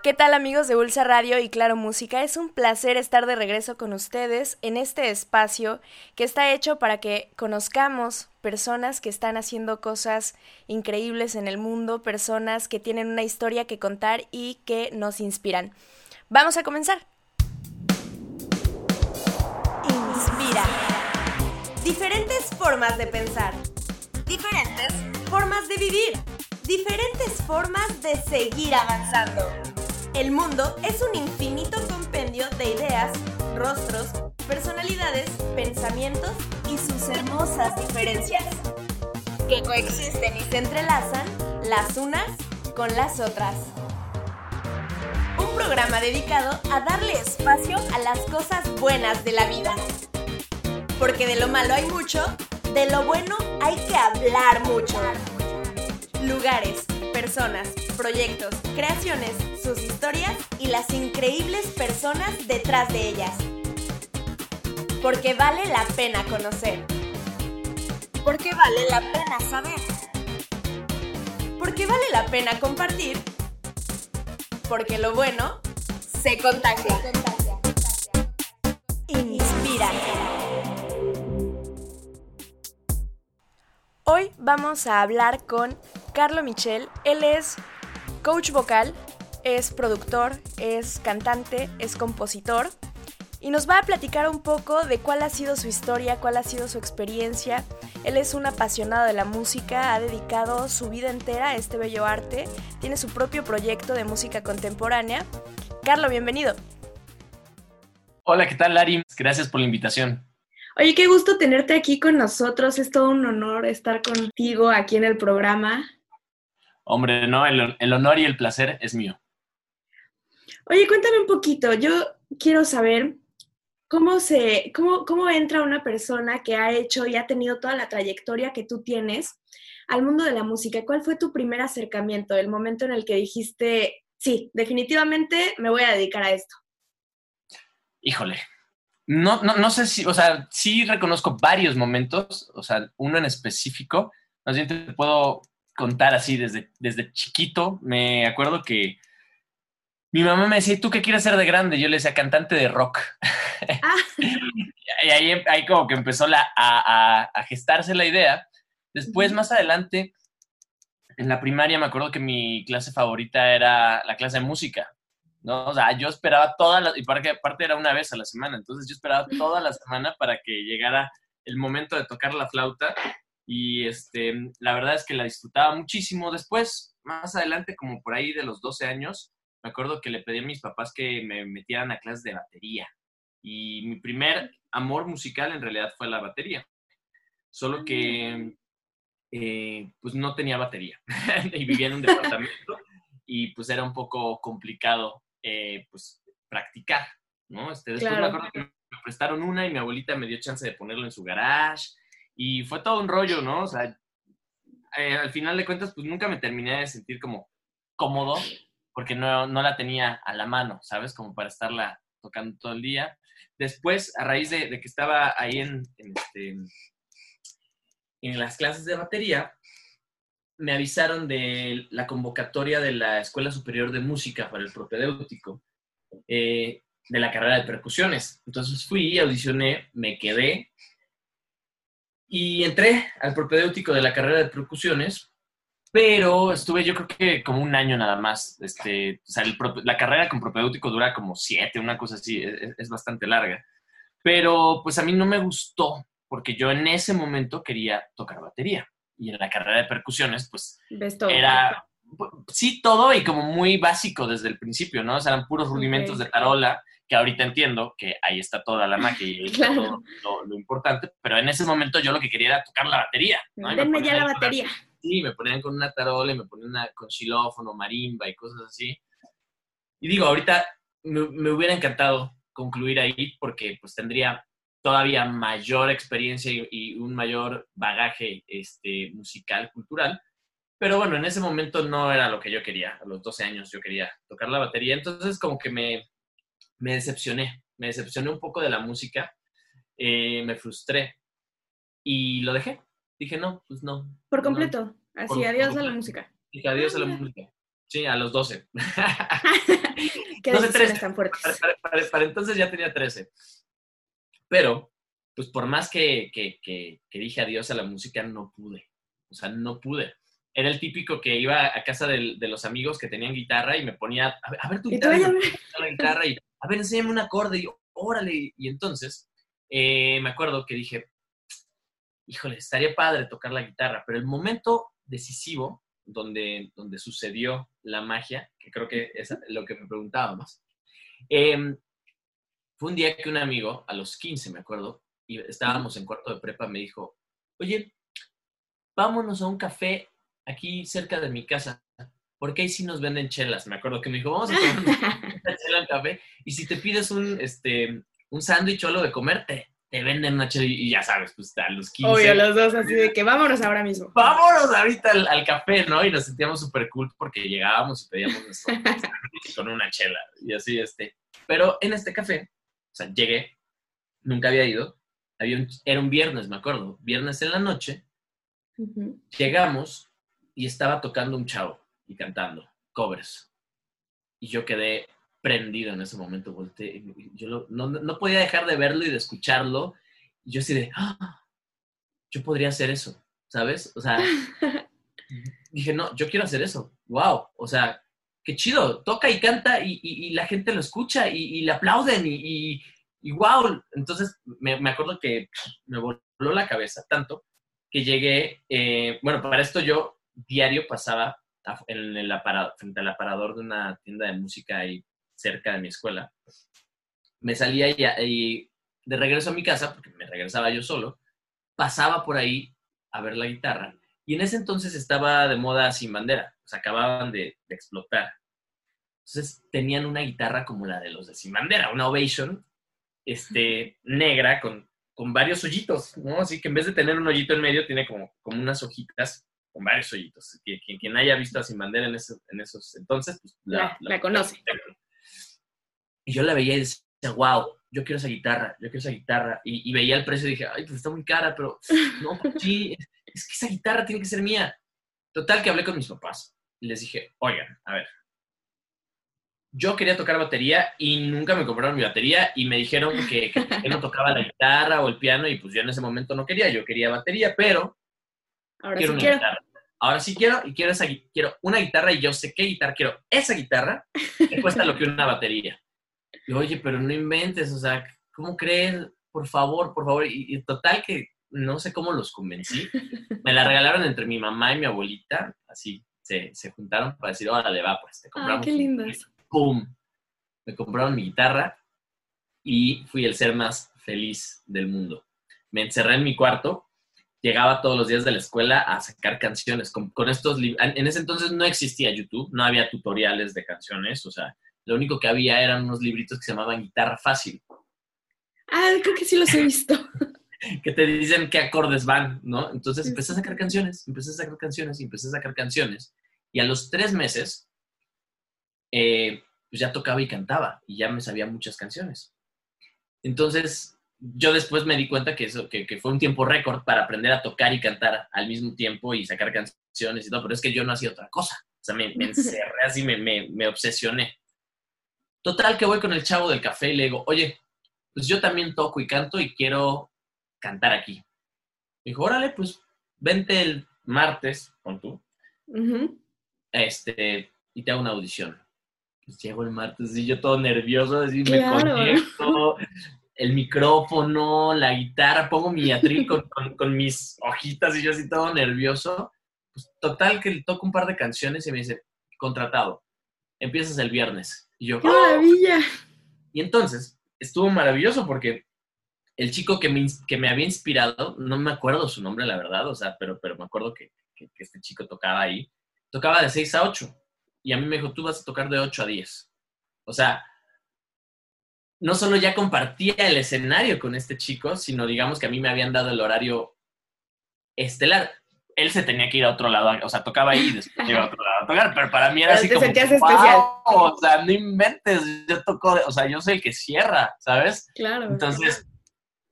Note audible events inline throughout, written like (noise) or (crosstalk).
¿Qué tal amigos de Ulsa Radio y Claro Música? Es un placer estar de regreso con ustedes en este espacio que está hecho para que conozcamos personas que están haciendo cosas increíbles en el mundo, personas que tienen una historia que contar y que nos inspiran. Vamos a comenzar. Inspira. Diferentes formas de pensar. Diferentes formas de vivir. Diferentes formas de seguir avanzando. El mundo es un infinito compendio de ideas, rostros, personalidades, pensamientos y sus hermosas diferencias, que coexisten y se entrelazan las unas con las otras. Un programa dedicado a darle espacio a las cosas buenas de la vida. Porque de lo malo hay mucho, de lo bueno hay que hablar mucho. Lugares, personas, proyectos, creaciones, sus historias y las increíbles personas detrás de ellas. Porque vale la pena conocer. Porque vale la pena saber. Porque vale la pena compartir. Porque lo bueno se contagia. Inspira. Hoy vamos a hablar con Carlo Michel. Él es coach vocal, es productor, es cantante, es compositor y nos va a platicar un poco de cuál ha sido su historia, cuál ha sido su experiencia. Él es un apasionado de la música, ha dedicado su vida entera a este bello arte, tiene su propio proyecto de música contemporánea. Carlo, bienvenido. Hola, ¿qué tal, Lari? Gracias por la invitación. Oye, qué gusto tenerte aquí con nosotros. Es todo un honor estar contigo aquí en el programa. Hombre, no, el, el honor y el placer es mío. Oye, cuéntame un poquito. Yo quiero saber cómo se, cómo, cómo entra una persona que ha hecho y ha tenido toda la trayectoria que tú tienes al mundo de la música. ¿Cuál fue tu primer acercamiento, el momento en el que dijiste, sí, definitivamente me voy a dedicar a esto? Híjole. No, no, no sé si, o sea, sí reconozco varios momentos, o sea, uno en específico. Más bien te puedo contar así desde, desde chiquito. Me acuerdo que mi mamá me decía, ¿tú qué quieres ser de grande? Yo le decía, cantante de rock. (laughs) Ah. y ahí, ahí, como que empezó la, a, a, a, gestarse la idea. Después, más adelante, en la primaria me acuerdo que mi clase favorita era la clase de música. ¿no? O sea, yo esperaba toda la, y que aparte era una vez a la semana, entonces yo esperaba toda la semana para que llegara el momento de tocar la flauta y este, la verdad es que la disfrutaba muchísimo. Después, más adelante, como por ahí de los 12 años, me acuerdo que le pedí a mis papás que me metieran a clases de batería. Y mi primer amor musical en realidad fue la batería. Solo que eh, pues no tenía batería (laughs) y vivía en un departamento (laughs) y pues era un poco complicado eh, pues practicar, ¿no? Este, después claro. me acuerdo que me prestaron una y mi abuelita me dio chance de ponerlo en su garage y fue todo un rollo, ¿no? O sea, eh, al final de cuentas pues nunca me terminé de sentir como cómodo porque no, no la tenía a la mano, ¿sabes? Como para estarla tocando todo el día. Después, a raíz de, de que estaba ahí en, en, este, en las clases de batería, me avisaron de la convocatoria de la Escuela Superior de Música para el propedéutico, eh, de la carrera de percusiones. Entonces fui, audicioné, me quedé y entré al propedéutico de la carrera de percusiones, pero estuve yo creo que como un año nada más. Este, o sea, el, la carrera con propedéutico dura como siete, una cosa así, es, es bastante larga. Pero pues a mí no me gustó porque yo en ese momento quería tocar batería y en la carrera de percusiones, pues todo. era sí todo y como muy básico desde el principio, ¿no? O sea, eran puros rudimentos okay. de tarola, que ahorita entiendo que ahí está toda la magia y (laughs) claro. todo lo, lo, importante, pero en ese momento yo lo que quería era tocar la batería. ¿no? Denme ya la batería. Una, sí, me ponían con una tarola y me ponían una, con xilófono, marimba y cosas así. Y digo, ahorita me, me hubiera encantado concluir ahí porque pues tendría todavía mayor experiencia y, y, un mayor bagaje este, musical, cultural. Pero bueno, en ese momento no era lo que yo quería. A los 12 años yo quería tocar la batería. Entonces como que me, me decepcioné. Me decepcioné un poco de la música. Eh, me frustré. Y lo dejé. Dije, no, pues no. Por completo. No. Así, Por, adiós a la música. Dije, adiós ah, a la música. Sí, a los 12. (laughs) ¿Qué no 13. tan fuertes? Para, entonces ya tenía 13. Pero, pues por más que, que, que, dije adiós a la música, no pude. O sea, no pude. Era el típico que iba a casa de, de los amigos que tenían guitarra y me ponía, a ver, tu guitarra, y la guitarra y, a ver, enséñame un acorde y órale. Y entonces, eh, me acuerdo que dije, híjole, estaría padre tocar la guitarra, pero el momento decisivo donde, donde sucedió la magia, que creo que es lo que me preguntábamos, eh, fue un día que un amigo, a los 15 me acuerdo, y estábamos en cuarto de prepa, me dijo, oye, vámonos a un café aquí cerca de mi casa, porque ahí sí nos venden chelas. Me acuerdo que me dijo, vamos a tomar una (laughs) chela al café, y si te pides un, este, un sándwich o algo de comerte, te venden una chela y, ya sabes, pues a los 15. Obvio, los dos así de que vámonos ahora mismo. Vámonos ahorita al, café, ¿no? Y nos sentíamos súper cool porque llegábamos y pedíamos nuestro (laughs) con una chela y así, este. Pero en este café, o sea, llegué, nunca había ido, había era un viernes, me acuerdo, viernes en la noche, llegamos y estaba tocando un chavo y cantando covers. Y yo quedé prendido en ese momento, volteé, yo no, podía dejar de verlo y de escucharlo, y yo así de, ¡Ah! yo podría hacer eso, ¿sabes? O sea, (laughs) dije, no, yo quiero hacer eso, wow, o sea, qué chido, toca y canta y, la gente lo escucha y, le aplauden y, wow, entonces me, acuerdo que me voló la cabeza tanto que llegué, eh, bueno, para esto yo diario pasaba en el aparador, frente al aparador de una tienda de música ahí cerca de mi escuela. Me salía y, de regreso a mi casa, porque me regresaba yo solo, pasaba por ahí a ver la guitarra. Y en ese entonces estaba de moda sin bandera, sea, acababan de, explotar. Entonces tenían una guitarra como la de los de sin bandera, una Ovation, este, negra, con, con varios hoyitos, ¿no? Así que en vez de tener un hoyito en medio, tiene como, como unas hojitas con varios hoyitos. Quien, quien haya visto a Sin Bandera en, en esos entonces, pues la, la conoce. Y yo la veía y decía, wow, yo quiero esa guitarra, yo quiero esa guitarra. Y, veía el precio y dije, ay, pues está muy cara, pero (laughs) no, sí, es que esa guitarra tiene que ser mía. Total que hablé con mis papás y les dije, oigan, a ver, yo quería tocar batería y nunca me compraron mi batería y me dijeron que, que, no tocaba la guitarra o el piano y pues yo en ese momento no quería, yo quería batería, pero Ahora quiero sí una guitarra. Ahora sí quiero y quiero, esa, quiero una guitarra y yo sé qué guitarra quiero. Esa guitarra que cuesta lo que una batería oye, pero no inventes, o sea, ¿cómo crees? Por favor, por favor. Y, total que no sé cómo los convencí. Me la regalaron entre mi mamá y mi abuelita, así se, juntaron para decir, órale, va, pues te compramos. Ah, qué lindo. ¡Pum! Me compraron mi guitarra y fui el ser más feliz del mundo. Me encerré en mi cuarto, llegaba todos los días de la escuela a sacar canciones con, con estos En ese entonces no existía YouTube, no había tutoriales de canciones, o sea, lo único que había eran unos libritos que se llamaban Guitarra Fácil. Ah, creo que sí los he visto. (laughs) que te dicen qué acordes van, ¿no? Entonces empecé a sacar canciones, empecé a sacar canciones y empecé a sacar canciones. Y a los tres meses, eh, pues ya tocaba y cantaba y ya me sabía muchas canciones. Entonces, yo después me di cuenta que eso, que, fue un tiempo récord para aprender a tocar y cantar al mismo tiempo y sacar canciones y todo, pero es que yo no hacía otra cosa. O sea, me, (laughs) encerré así, me, me obsesioné. Total que voy con el chavo del café y le digo, oye, pues yo también toco y canto y quiero cantar aquí. Me dijo, órale, pues vente el martes con tú. Este, y te hago una audición. Pues llego el martes y yo todo nervioso, así me conecto, el micrófono, la guitarra, pongo mi atril con, mis hojitas y yo así todo nervioso. Pues total que le toco un par de canciones y me dice, contratado, empiezas el viernes. Y yo, ¡qué maravilla! Y entonces estuvo maravilloso porque el chico que me, que me había inspirado, no me acuerdo su nombre, la verdad, o sea, pero, pero me acuerdo que, este chico tocaba ahí, tocaba de 6 a 8. Y a mí me dijo, tú vas a tocar de 8 a 10. O sea, no solo ya compartía el escenario con este chico, sino digamos que a mí me habían dado el horario estelar él se tenía que ir a otro lado, o sea, tocaba ahí y después iba a otro lado a tocar, pero para mí era así como, sentías especial. o sea, no inventes, yo toco, o sea, yo soy el que cierra, ¿sabes? Claro. Entonces,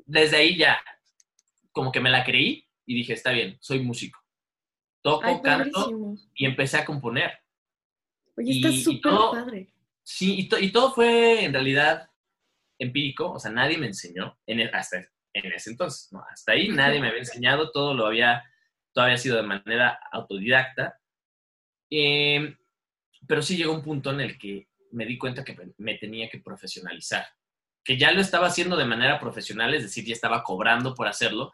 desde ahí ya, como que me la creí y dije, está bien, soy músico. Toco, canto y empecé a componer. Oye, está súper padre. Sí, y, to- y todo fue en realidad empírico, o sea, nadie me enseñó en e- hasta en ese entonces, ¿no? Hasta ahí nadie me había (laughs) enseñado, todo lo había, todo había sido de manera autodidacta. Eh, pero sí llegó un punto en el que me di cuenta que me tenía que profesionalizar, que ya lo estaba haciendo de manera profesional, es decir, ya estaba cobrando por hacerlo,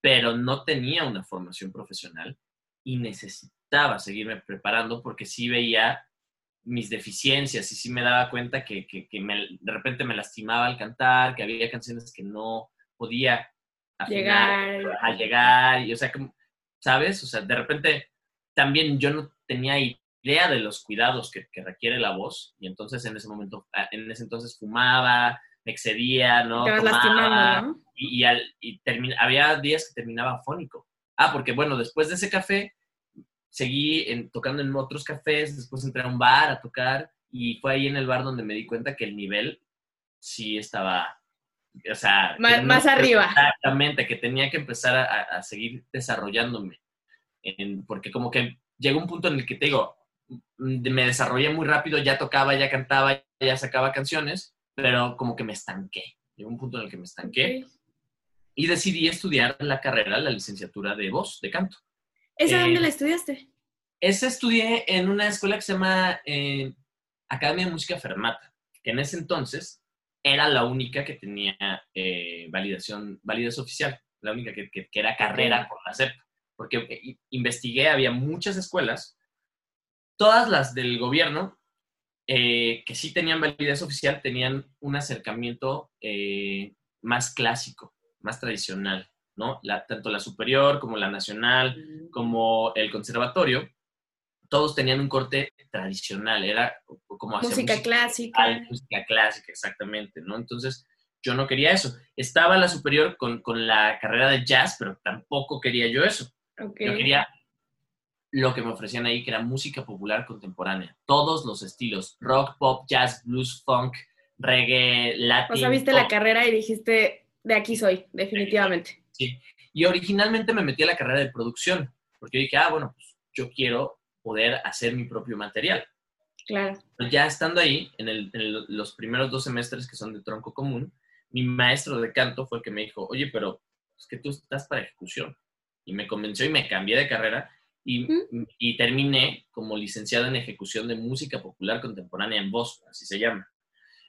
pero no tenía una formación profesional y necesitaba seguirme preparando porque sí veía mis deficiencias y sí me daba cuenta que, que- que me- de repente me lastimaba al cantar, que había canciones que no podía afinar, Llegar. a llegar, y o sea, como, ¿sabes? O sea, de repente también yo no tenía idea de los cuidados que, que requiere la voz y entonces en ese momento, ah, en ese entonces fumaba, me excedía, ¿no? Te Tomaba, y, y al- y había días que terminaba afónico. Ah, porque bueno, después de ese café seguí en- tocando en otros cafés, después entré a un bar a tocar y fue ahí en el bar donde me di cuenta que el nivel sí estaba, o sea, Más- más arriba. Exactamente, que tenía que empezar a, seguir desarrollándome. En- porque como que llegó un punto en el que te digo, mm, me desarrollé muy rápido, ya tocaba, ya cantaba, ya sacaba canciones, pero como que me estanqué. Llegó un punto en el que me estanqué y decidí estudiar la carrera, la licenciatura de voz, de canto. ¿Esa Eh, dónde la estudiaste? Esa estudié en una escuela que se llama eh, Academia de Música Fermata, que en ese entonces era la única que tenía eh, validación, validez oficial, la única que, que- que era carrera por la CEP. Porque investigué, había muchas escuelas, todas las del gobierno, eh, que sí tenían validez oficial, tenían un acercamiento eh, más clásico, más tradicional, ¿no? La- tanto la superior como la nacional, como el conservatorio, todos tenían un corte tradicional, era como hacia Música clásica. música clásica, exactamente, ¿no? Entonces, yo no quería eso. Estaba la superior con, con la carrera de jazz, pero tampoco quería yo eso. Yo quería lo que me ofrecían ahí, que era música popular contemporánea. Todos los estilos, rock, pop, jazz, blues, funk, reggae, latin. O sea, viste la carrera y dijiste, de aquí soy, definitivamente. Y originalmente me metí a la carrera de producción, porque dije, ah, bueno, pues yo quiero poder hacer mi propio material. Claro. Pero ya estando ahí, en, el- en los primeros dos semestres que son de tronco común, mi maestro de canto fue el que me dijo, oye, pero es que tú estás para ejecución. Y me convenció y me cambié de carrera y, y terminé como licenciado en ejecución de música popular contemporánea en voz, así se llama.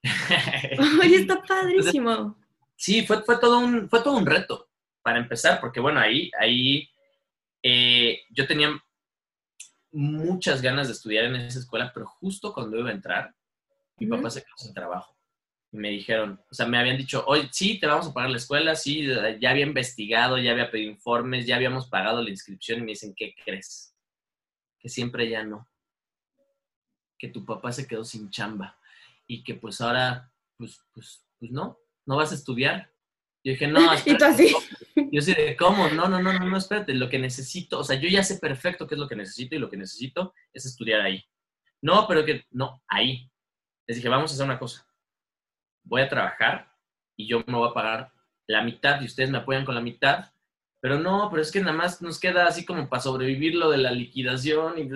(laughs) Oye, está padrísimo. Sí, fue, fue, todo un, fue todo un reto para empezar, porque bueno, ahí, ahí eh, yo tenía muchas ganas de estudiar en esa escuela, pero justo cuando iba a entrar, mi papá se quedó sin trabajo. Y me dijeron, o sea, me habían dicho, oye, sí, te vamos a pagar la escuela, sí, ya había investigado, ya había pedido informes, ya habíamos pagado la inscripción y me dicen, ¿qué crees? Que siempre ya no. Que tu papá se quedó sin chamba y que pues ahora, pues, pues, pues no, no vas a estudiar. Yo dije, no, (laughs) Y tú espérate, así. Yo sé de cómo, no, no, no, no, no, espérate, lo que necesito, o sea, yo ya sé perfecto qué es lo que necesito y lo que necesito es estudiar ahí. No, pero que, no, ahí. Les dije, vamos a hacer una cosa. Voy a trabajar y yo me voy a pagar la mitad y ustedes me apoyan con la mitad, pero no, pero es que nada más nos queda así como para sobrevivir lo de la liquidación y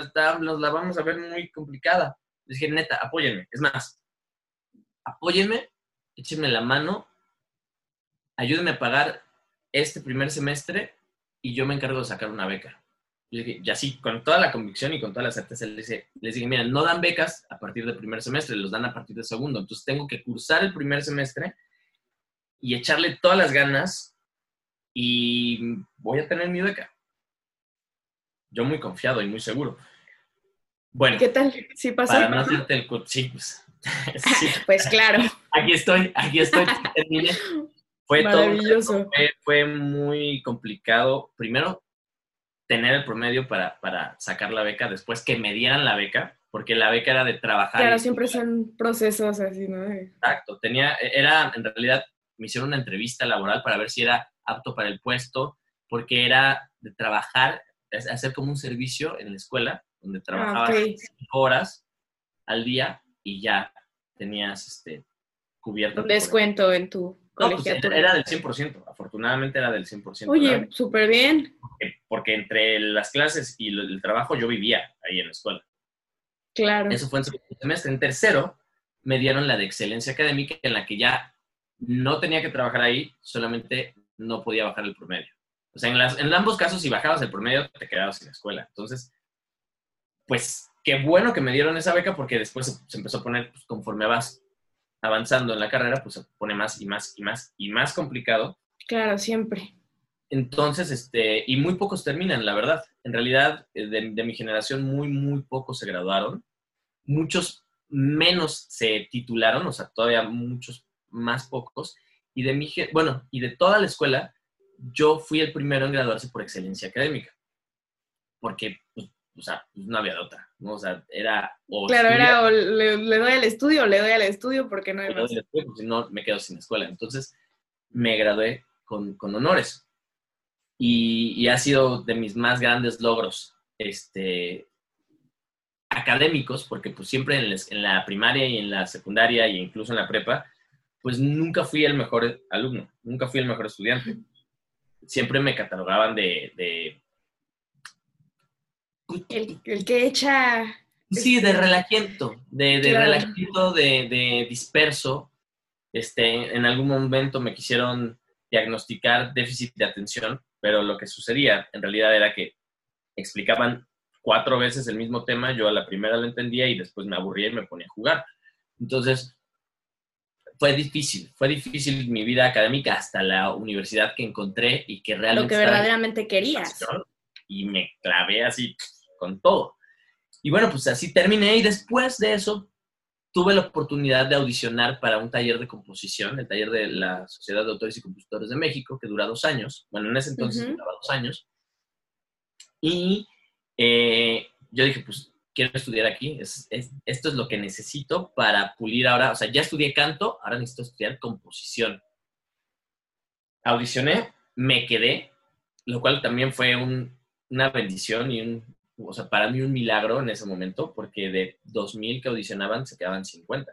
está- nos la vamos a ver muy complicada. Les dije, neta, apóyenme. Es más, apóyenme, échenme la mano ayúdenme a pagar este primer semestre y yo me encargo de sacar una beca. Y así, con toda la convicción y con toda la certeza, les dije, les dije, miren, no dan becas a partir del primer semestre, los dan a partir del segundo. Entonces tengo que cursar el primer semestre y echarle todas las ganas y voy a tener mi beca. Yo muy confiado y muy seguro. Bueno, ¿Qué tal? ¿Sí pasó? para no hacerte el... Sí, pues... (laughs) sí, (laughs) Pues claro, aquí estoy, aquí estoy, terminé. Fue todo fue, fue muy complicado. Primero, tener el promedio para, para sacar la beca, después que me dieran la beca, porque la beca era de trabajar. Claro, siempre son procesos así, ¿no? Exacto. Tenía, era, en realidad, me hicieron una entrevista laboral para ver si era apto para el puesto, porque era de trabajar, hacer como un servicio en la escuela, donde trabajaba Ah, ok. cinco horas al día y ya tenías este, cubierto. Un descuento en tu No, pues, era del 100%, afortunadamente era del 100%. ¿verdad? Oye, súper bien. Porque- porque entre las clases y el trabajo yo vivía ahí en la escuela. Claro. Eso fue en segundo semestre. En tercero me dieron la de excelencia académica en la que ya no tenía que trabajar ahí, solamente no podía bajar el promedio. O sea, en, las, en ambos casos, si bajabas el promedio, te quedabas en la escuela. Entonces, pues qué bueno que me dieron esa beca porque después se, se empezó a poner, pues, conforme vas avanzando en la carrera, pues se pone más y más y más y más complicado. Claro, siempre. Entonces, este, y muy pocos terminan, la verdad. En realidad, eh, de, de mi generación, muy, muy pocos se graduaron. Muchos menos se titularon, o sea, todavía muchos más pocos. Y de mi, bueno, y de toda la escuela, yo fui el primero en graduarse por excelencia académica. Porque, pues, o sea, pues, no había de otra, ¿no? O sea, era... O Claro, estudias era o le, le doy al estudio o le doy al estudio porque no hay más. pues, si no, me quedo sin escuela. Entonces, me gradué con, con honores. Y, y ha sido de mis más grandes logros este, académicos, porque pues siempre en, les- en la primaria y en la secundaria e incluso en la prepa, pues nunca fui el mejor alumno, nunca fui el mejor estudiante. Siempre me catalogaban de... de El, el que echa. Sí, de relajiento, de, de Claro. de, de disperso. Este, en algún momento me quisieron diagnosticar déficit de atención, pero lo que sucedía en realidad era que explicaban cuatro veces el mismo tema, yo a la primera lo entendía y después me aburría y me ponía a jugar. Entonces, fue difícil, fue difícil mi vida académica hasta la universidad que encontré y que realmente... Lo que verdaderamente querías. y me clavé así con todo. Y bueno, pues así terminé y después de eso tuve la oportunidad de audicionar para un taller de composición, el taller de la Sociedad de Autores y Compositores de México, que dura dos años. Bueno, en ese entonces duraba dos años. Y eh, yo dije, pues quiero estudiar aquí, es, es- esto es lo que necesito para pulir ahora, o sea, ya estudié canto, ahora necesito estudiar composición. Audicioné, me quedé, lo cual también fue un- una bendición y un, o sea, para mí un milagro en ese momento, porque de 2.000 que audicionaban se quedaban 50.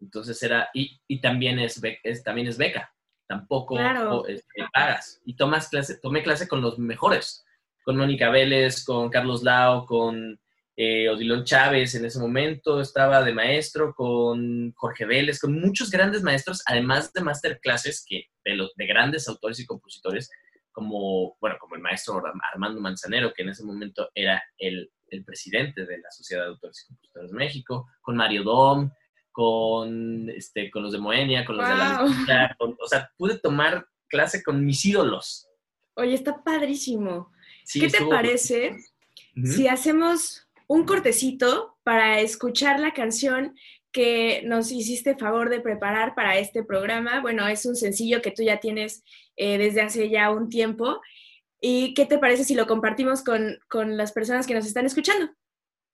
Entonces era, y, y también, es, es- también es beca, tampoco Claro. este, pagas. Y tomas clase, tomé clase con los mejores, con Mónica Vélez, con Carlos Lao, con eh, Odilon Chávez en ese momento, estaba de maestro, con Jorge Vélez, con muchos grandes maestros, además de masterclasses que, de, los, de grandes autores y compositores, como, bueno, como el maestro Ar- Armando Manzanero, que en ese momento era el, el presidente de la Sociedad de Autores y Compositores de México, con Mario Dom, con, este, con los de Moenia, con los de la. Lupita, con- o sea, pude tomar clase con mis ídolos. Oye, está padrísimo. Sí, ¿Qué te estuvo- parece si hacemos un cortecito para escuchar la canción que nos hiciste favor de preparar para este programa? Bueno, es un sencillo que tú ya tienes eh, desde hace ya un tiempo. ¿Y qué te parece si lo compartimos con, con las personas que nos están escuchando?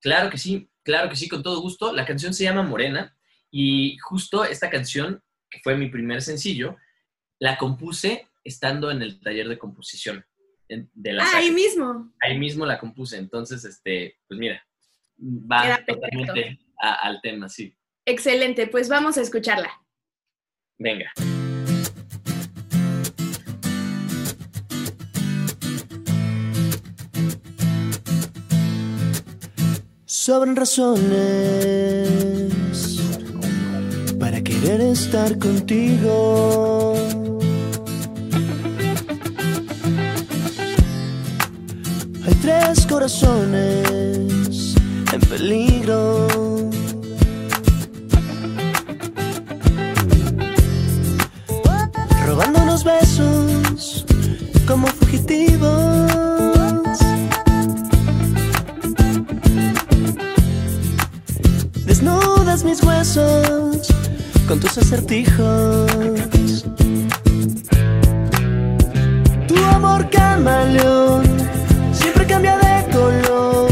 Claro que sí, claro que sí, con todo gusto. La canción se llama Morena y justo esta canción, que fue mi primer sencillo, la compuse estando en el taller de composición de la Ah, ahí mismo. Ahí mismo la compuse, entonces, este, pues mira, va Queda totalmente a- al tema, sí. Excelente, pues vamos a escucharla. Venga. Sobran razones para querer estar contigo. Hay tres corazones en peligro. Besos como fugitivos. Desnudas mis huesos con tus acertijos. Tu amor camaleón siempre cambia de color,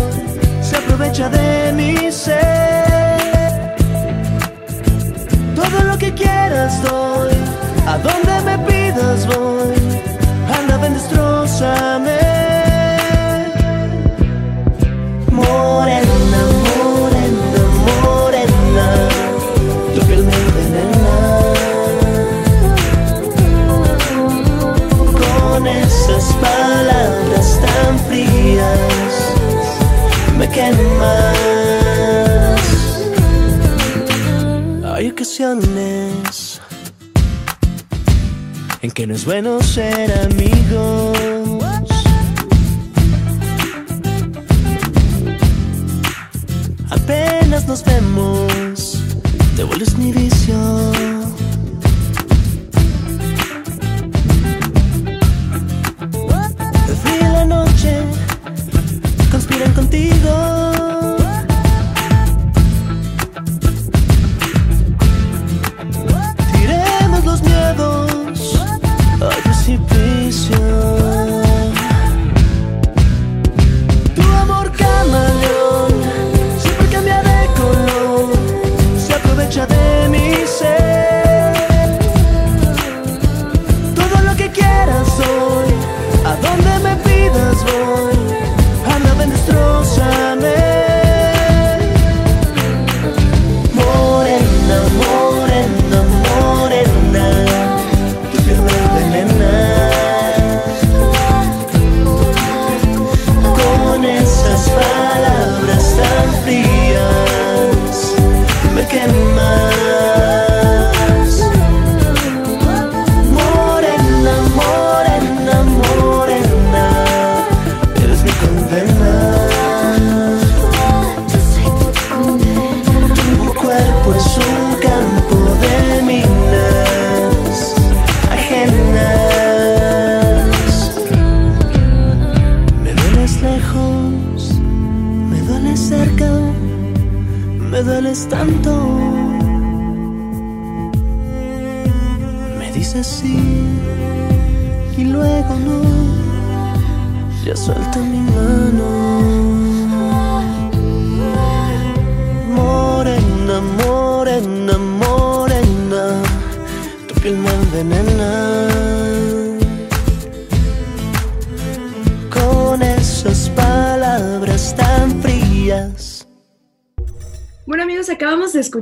se aprovecha de mi ser. Todo lo que quieras doy, a donde me voy, anda ven destrozame. Morena, morena, morena, tu piel me envenena. Con esas palabras tan frías me quemas. Hay ocasiones en que no es bueno ser amigos. Apenas nos vemos, te vuelves mi visión.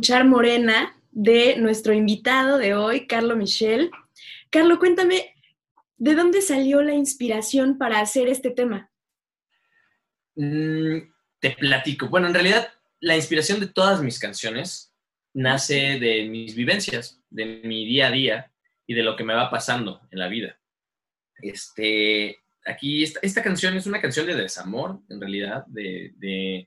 Escuchar Morena de nuestro invitado de hoy, Carlo Michel. Carlo, cuéntame, ¿de dónde salió la inspiración para hacer este tema? Mm, te platico. Bueno, en realidad, la inspiración de todas mis canciones nace de mis vivencias, de mi día a día y de lo que me va pasando en la vida. Este, aquí, esta, canción es una canción de desamor, en realidad, de,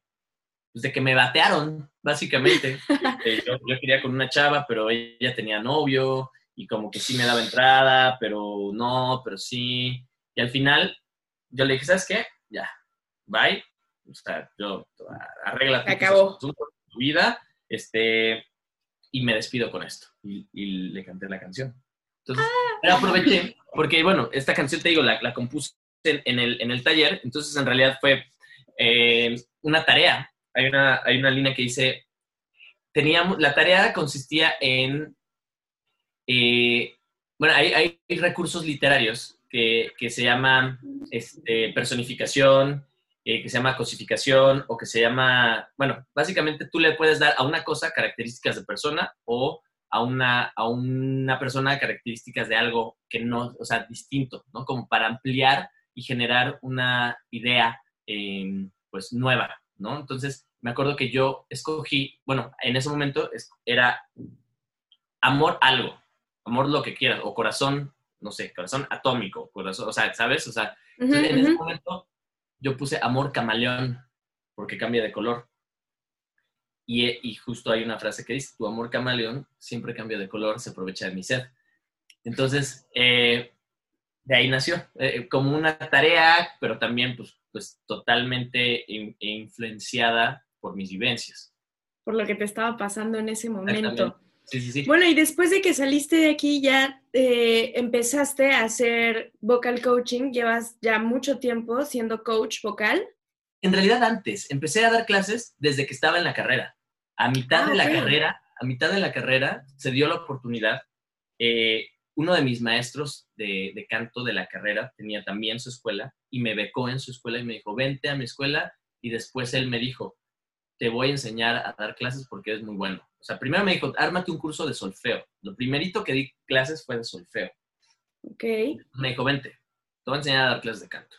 pues, de que me batearon, básicamente. (laughs) Eh, yo, yo quería con una chava, pero ella tenía novio y como que sí me daba entrada, pero no, pero sí. Y al final, yo le dije, ¿sabes qué? Ya, bye. O sea, yo, arregla tu, vida, este, y me despido con esto. Y, y le canté la canción. Entonces, la aproveché, porque bueno, esta canción, te digo, la, la compuse en, en el, en el taller, entonces en realidad fue eh, una tarea. Hay una, hay una línea que dice, teníamos, la tarea consistía en, eh, bueno, hay, hay recursos literarios que, que se llaman este, personificación, eh, que se llama cosificación o que se llama, bueno, básicamente tú le puedes dar a una cosa características de persona o a una, a una persona características de algo que no, o sea, distinto, ¿no? Como para ampliar y generar una idea, eh, pues, nueva, ¿no? Entonces, me acuerdo que yo escogí, bueno, en ese momento era amor algo, amor lo que quieras, o corazón, no sé, corazón atómico, corazón, o sea, ¿sabes? O sea, en ese momento yo puse amor camaleón, porque cambia de color. Y, y justo hay una frase que dice, tu amor camaleón siempre cambia de color, se aprovecha de mi sed. Entonces, eh, de ahí nació, eh, como una tarea, pero también pues, pues totalmente in- influenciada por mis vivencias. Por lo que te estaba pasando en ese momento. Sí, sí, sí. Bueno, y después de que saliste de aquí, ya eh, empezaste a hacer vocal coaching. Llevas ya mucho tiempo siendo coach vocal. En realidad antes, empecé a dar clases desde que estaba en la carrera. A mitad Ah, de la carrera, a mitad de la carrera se dio la oportunidad. eh, uno de mis maestros de, de canto de la carrera tenía también su escuela y me becó en su escuela y me dijo, vente a mi escuela y después él me dijo, te voy a enseñar a dar clases porque eres muy bueno. O sea, primero me dijo, ármate un curso de solfeo. Lo primerito que di clases fue de solfeo. Ok. Me dijo, vente, te voy a enseñar a dar clases de canto.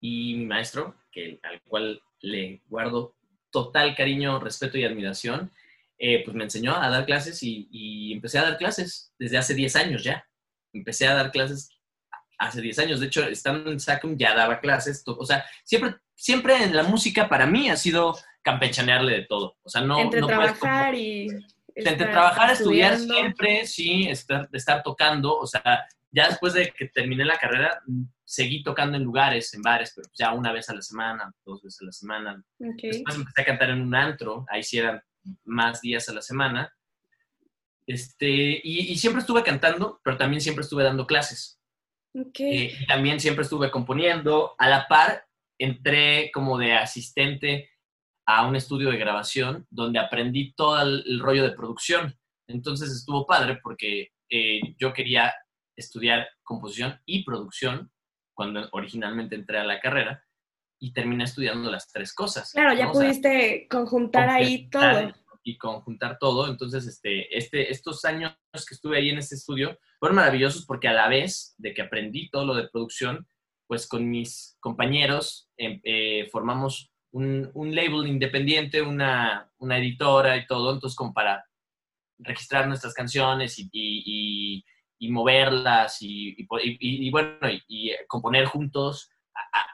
Y mi maestro, que, al cual le guardo total cariño, respeto y admiración, eh, pues me enseñó a dar clases y, y empecé a dar clases desde hace 10 años ya. Empecé a dar clases hace 10 años. De hecho, estando en Sacum ya daba clases. O sea, siempre, siempre en la música para mí ha sido campechanearle de todo. O sea, no... Entre no puedes trabajar y... entre trabajar, estudiar estudiando. siempre, sí, estar, estar tocando, o sea, ya después de que terminé la carrera, seguí tocando en lugares, en bares, pero ya una vez a la semana, dos veces a la semana. Ok. Después empecé a cantar en un antro, ahí sí eran más días a la semana. Este, y, y siempre estuve cantando, pero también siempre estuve dando clases. Ok. Eh, y también siempre estuve componiendo. A la par, entré como de asistente a un estudio de grabación donde aprendí todo el, el rollo de producción. Entonces estuvo padre porque eh, yo quería estudiar composición y producción cuando originalmente entré a la carrera y terminé estudiando las tres cosas. Claro, ya pudiste conjuntar ahí completar todo. Y conjuntar todo. Entonces, este, este, estos años que estuve ahí en este estudio fueron maravillosos porque a la vez de que aprendí todo lo de producción, pues con mis compañeros em, eh, formamos un, label independiente, una, editora y todo, entonces como para registrar nuestras canciones y, moverlas y, bueno, y, y componer juntos.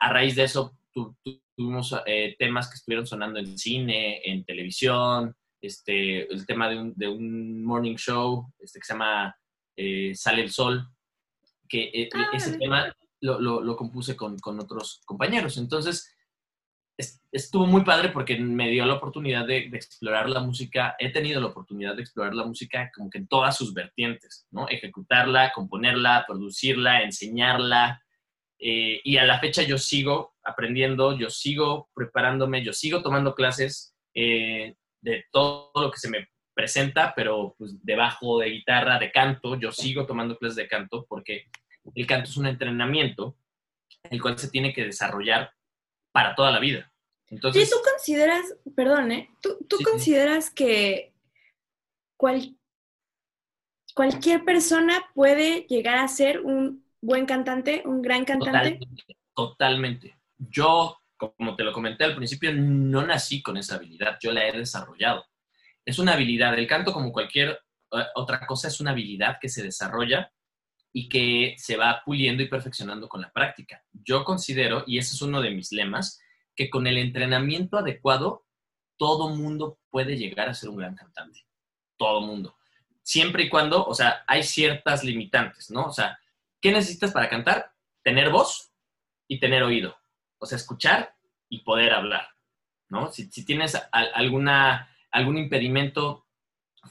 A, raíz de eso tu- tu- tuvimos eh, temas que estuvieron sonando en cine, en televisión, este, el tema de un, de un morning show este, que se llama eh, Sale el Sol, que eh, Ah, ese tema lo, lo- lo compuse con, con otros compañeros. Entonces, es- estuvo muy padre porque me dio la oportunidad de, de explorar la música. He tenido la oportunidad de explorar la música como que en todas sus vertientes, ¿no? Ejecutarla, componerla, producirla, enseñarla. eh, y a la fecha yo sigo aprendiendo, yo sigo preparándome, yo sigo tomando clases eh, de todo lo que se me presenta, pero pues de bajo, de guitarra, de canto, yo sigo tomando clases de canto porque el canto es un entrenamiento el cual se tiene que desarrollar para toda la vida. Entonces, ¿tú consideras, perdón, ¿eh? ¿Tú, tú Sí, sí. consideras que cual- cualquier persona puede llegar a ser un buen cantante, un gran cantante? totalmente, totalmente. Yo, como te lo comenté al principio, no nací con esa habilidad, yo la he desarrollado. Es una habilidad, el canto como cualquier eh, otra cosa es una habilidad que se desarrolla y que se va puliendo y perfeccionando con la práctica. Yo considero, y ese es uno de mis lemas, que con el entrenamiento adecuado, todo mundo puede llegar a ser un gran cantante. Todo mundo. Siempre y cuando, o sea, hay ciertas limitantes, ¿no? O sea, ¿qué necesitas para cantar? Tener voz y tener oído. O sea, escuchar y poder hablar, ¿no? Si, tienes alguna, algún impedimento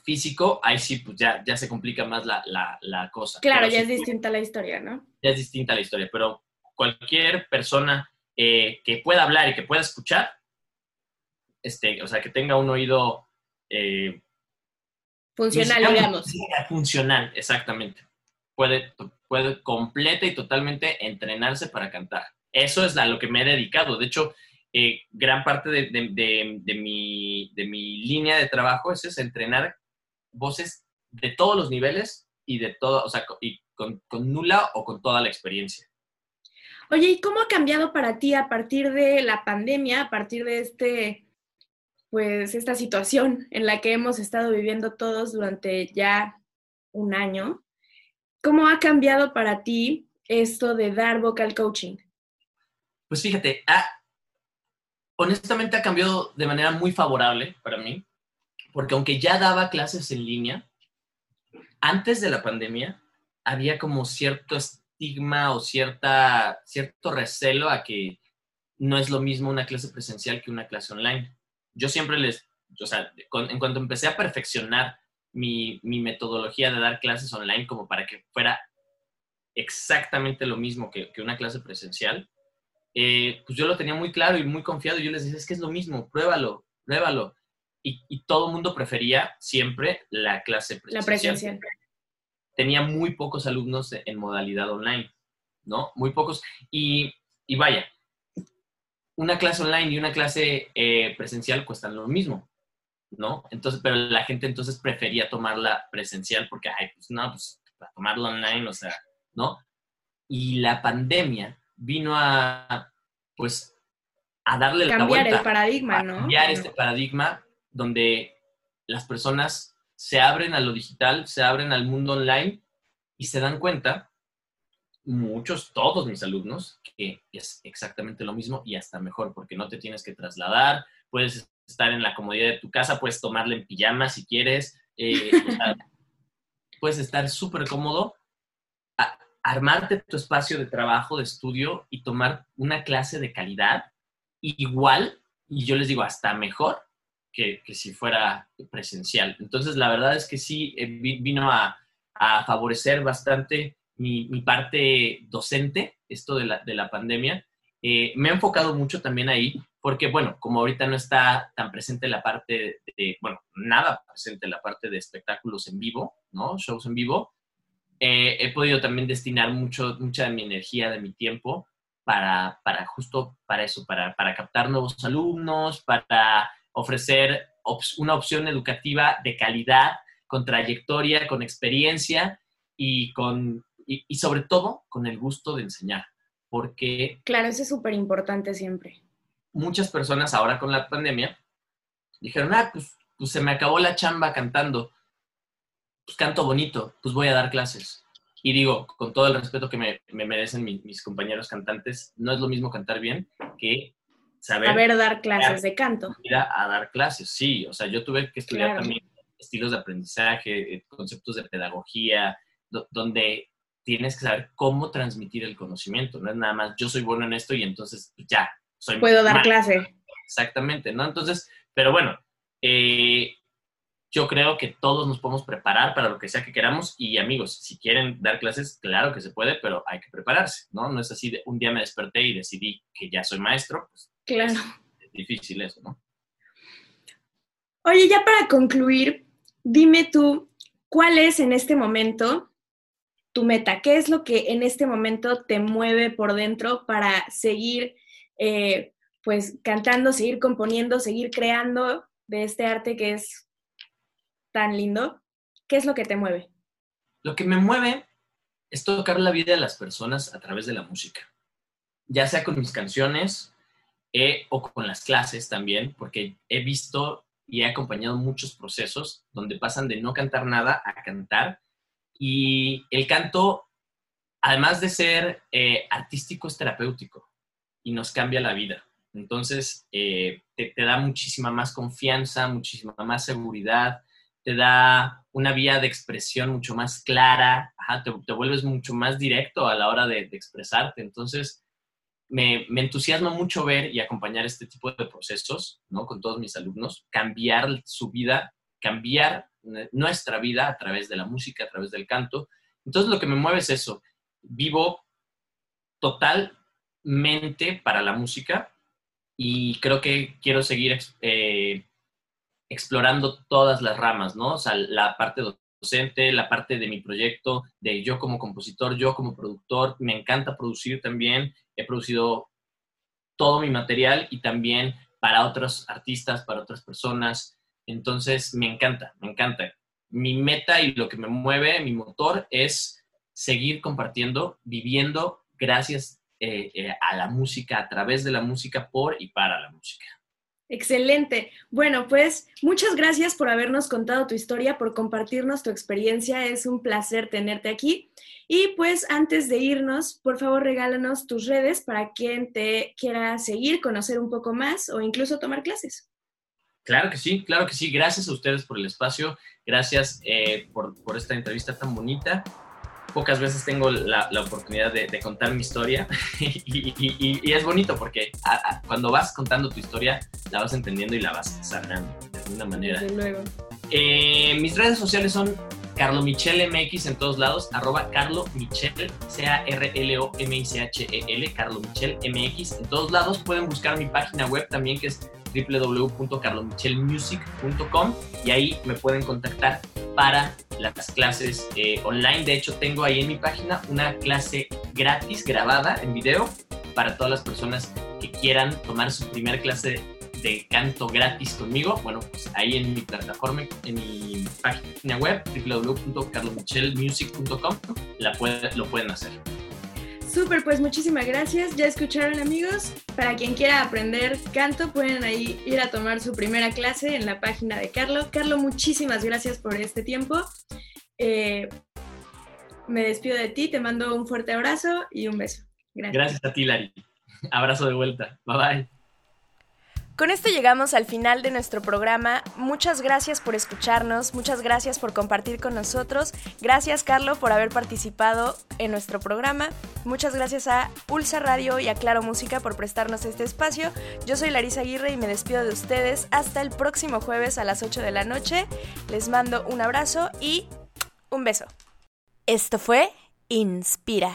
físico, ahí sí, pues ya, ya se complica más la, la- la cosa. Claro, Pero ya si es tú- distinta la historia, ¿no? ya es distinta la historia, pero cualquier persona eh, que pueda hablar y que pueda escuchar, este, o sea, que tenga un oído eh, Funcional, digamos. Funcional, exactamente. Puede, puede completa y totalmente entrenarse para cantar. Eso es a lo que me he dedicado. De hecho, eh, gran parte de, de- de- de mi, de mi línea de trabajo es, es entrenar voces de todos los niveles y de todo, o sea, y con, con nula o con toda la experiencia. Oye, ¿y cómo ha cambiado para ti a partir de la pandemia, a partir de este, pues, esta situación en la que hemos estado viviendo todos durante ya un año? ¿Cómo ha cambiado para ti esto de dar vocal coaching? Pues fíjate, ha- honestamente ha cambiado de manera muy favorable para mí, porque aunque ya daba clases en línea, antes de la pandemia había como cierto estigma o cierta, cierto recelo a que no es lo mismo una clase presencial que una clase online. Yo siempre les, o sea, en cuanto empecé a perfeccionar mi, mi metodología de dar clases online como para que fuera exactamente lo mismo que, que una clase presencial, eh, pues yo lo tenía muy claro y muy confiado. Yo les decía, es que es lo mismo, pruébalo, pruébalo. Y, y todo el mundo prefería siempre la clase presencial. La presencial. Tenía muy pocos alumnos en modalidad online, ¿no? Muy pocos. Y, y vaya, una clase online y una clase eh, presencial cuestan lo mismo, ¿no? Entonces, pero la gente entonces prefería tomarla presencial porque, ay, pues no, pues para tomarla online, o sea, ¿no? Y la pandemia vino a, pues, a darle la Cambiar vuelta el paradigma, ¿no? cambiar este paradigma donde las personas se abren a lo digital, se abren al mundo online y se dan cuenta, muchos, todos mis alumnos, que es exactamente lo mismo y hasta mejor, porque no te tienes que trasladar, puedes estar en la comodidad de tu casa, puedes tomarle en pijama si quieres, eh, (laughs) puedes estar súper cómodo, armarte tu espacio de trabajo, de estudio y tomar una clase de calidad igual, y yo les digo, hasta mejor que, si fuera presencial. Entonces, la verdad es que sí, eh, vino a, favorecer bastante mi, parte docente, esto de la, de la pandemia. Eh, me he enfocado mucho también ahí, porque, bueno, como ahorita no está tan presente la parte de, bueno, nada presente la parte de espectáculos en vivo, ¿no? Shows en vivo, eh, he podido también destinar mucho, mucha de mi energía, de mi tiempo, para, para justo para eso, para, para captar nuevos alumnos, para ofrecer una opción educativa de calidad, con trayectoria, con experiencia y, con, y, sobre todo con el gusto de enseñar. Porque... Claro, eso es súper importante siempre. Muchas personas ahora con la pandemia dijeron, ah, pues, pues se me acabó la chamba cantando. Pues canto bonito, pues voy a dar clases. Y digo, con todo el respeto que me, merecen mis compañeros cantantes, no es lo mismo cantar bien que saber... dar clases de canto. Ir a, dar clases, sí. O sea, yo tuve que estudiar también estilos de aprendizaje, eh, conceptos de pedagogía, donde tienes que saber cómo transmitir el conocimiento. No es nada más, yo soy bueno en esto y entonces pues, ya, soy... Puedo dar clase. Exactamente, ¿no? Entonces, pero bueno, eh, yo creo que todos nos podemos preparar para lo que sea que queramos y amigos, si quieren dar clases, claro que se puede, pero hay que prepararse, ¿no? No es así de un día me desperté y decidí que ya soy maestro, pues Claro. Es difícil eso, ¿no? Oye, ya para concluir, dime tú, ¿cuál es en este momento tu meta? ¿Qué es lo que en este momento te mueve por dentro para seguir, eh, pues, cantando, seguir componiendo, seguir creando de este arte que es tan lindo? ¿Qué es lo que te mueve? Lo que me mueve es tocar la vida de las personas a través de la música, ya sea con mis canciones, o con las clases también, porque he visto y he acompañado muchos procesos donde pasan de no cantar nada a cantar. Y el canto, además de ser eh, artístico, es terapéutico y nos cambia la vida. Entonces, eh, te, da muchísima más confianza, muchísima más seguridad, te da una vía de expresión mucho más clara, te, vuelves mucho más directo a la hora de, expresarte. Entonces, me, entusiasma mucho ver y acompañar este tipo de procesos, ¿no? Con todos mis alumnos, cambiar su vida, cambiar nuestra vida a través de la música, a través del canto. Entonces lo que me mueve es eso. Vivo totalmente para la música y creo que quiero seguir eh, explorando todas las ramas, ¿no? O sea, la parte docente, la parte de mi proyecto, de yo como compositor, yo como productor, me encanta producir también he producido todo mi material y también para otros artistas, para otras personas. Entonces, me encanta, me encanta. Mi meta y lo que me mueve, mi motor, es seguir compartiendo, viviendo gracias eh, eh, a la música, a través de la música, por y para la música. Excelente. Bueno, pues muchas gracias por habernos contado tu historia, por compartirnos tu experiencia. Es un placer tenerte aquí. Y pues antes de irnos, por favor regálanos tus redes para quien te quiera seguir, conocer un poco más o incluso tomar clases. Claro que sí, claro que sí. Gracias a ustedes por el espacio. Gracias eh, por, por esta entrevista tan bonita pocas veces tengo la, oportunidad de, contar mi historia (laughs) y, es bonito porque cuando vas contando tu historia la vas entendiendo y la vas sanando de alguna manera. Desde luego. Eh, mis redes sociales son Carlo Michel MX en todos lados, arroba Carlo Michel, C-A-R-L-O-M-I-C-H-E-L, Carlo Michel MX en todos lados. Pueden buscar mi página web también que es www.carlomichelmusic.com y ahí me pueden contactar para las clases eh, online. De hecho, tengo ahí en mi página una clase gratis grabada en video para todas las personas que quieran tomar su primera clase de canto gratis conmigo. Bueno, pues ahí en mi plataforma, en mi página web www.carlomichelmusic.com lo pueden hacer. Súper, pues muchísimas gracias. Ya escucharon amigos. Para quien quiera aprender canto, pueden ahí ir a tomar su primera clase en la página de Carlo. Carlo, muchísimas gracias por este tiempo. Eh, me despido de ti, te mando un fuerte abrazo y un beso. Gracias. Gracias a ti, Lari. Abrazo de vuelta. Bye bye. Con esto llegamos al final de nuestro programa. Muchas gracias por escucharnos, muchas gracias por compartir con nosotros. Gracias, Carlo, por haber participado en nuestro programa. Muchas gracias a Pulsa Radio y a Claro Música por prestarnos este espacio. Yo soy Larisa Aguirre y me despido de ustedes hasta el próximo jueves a las 8 de la noche. Les mando un abrazo y un beso. Esto fue Inspira.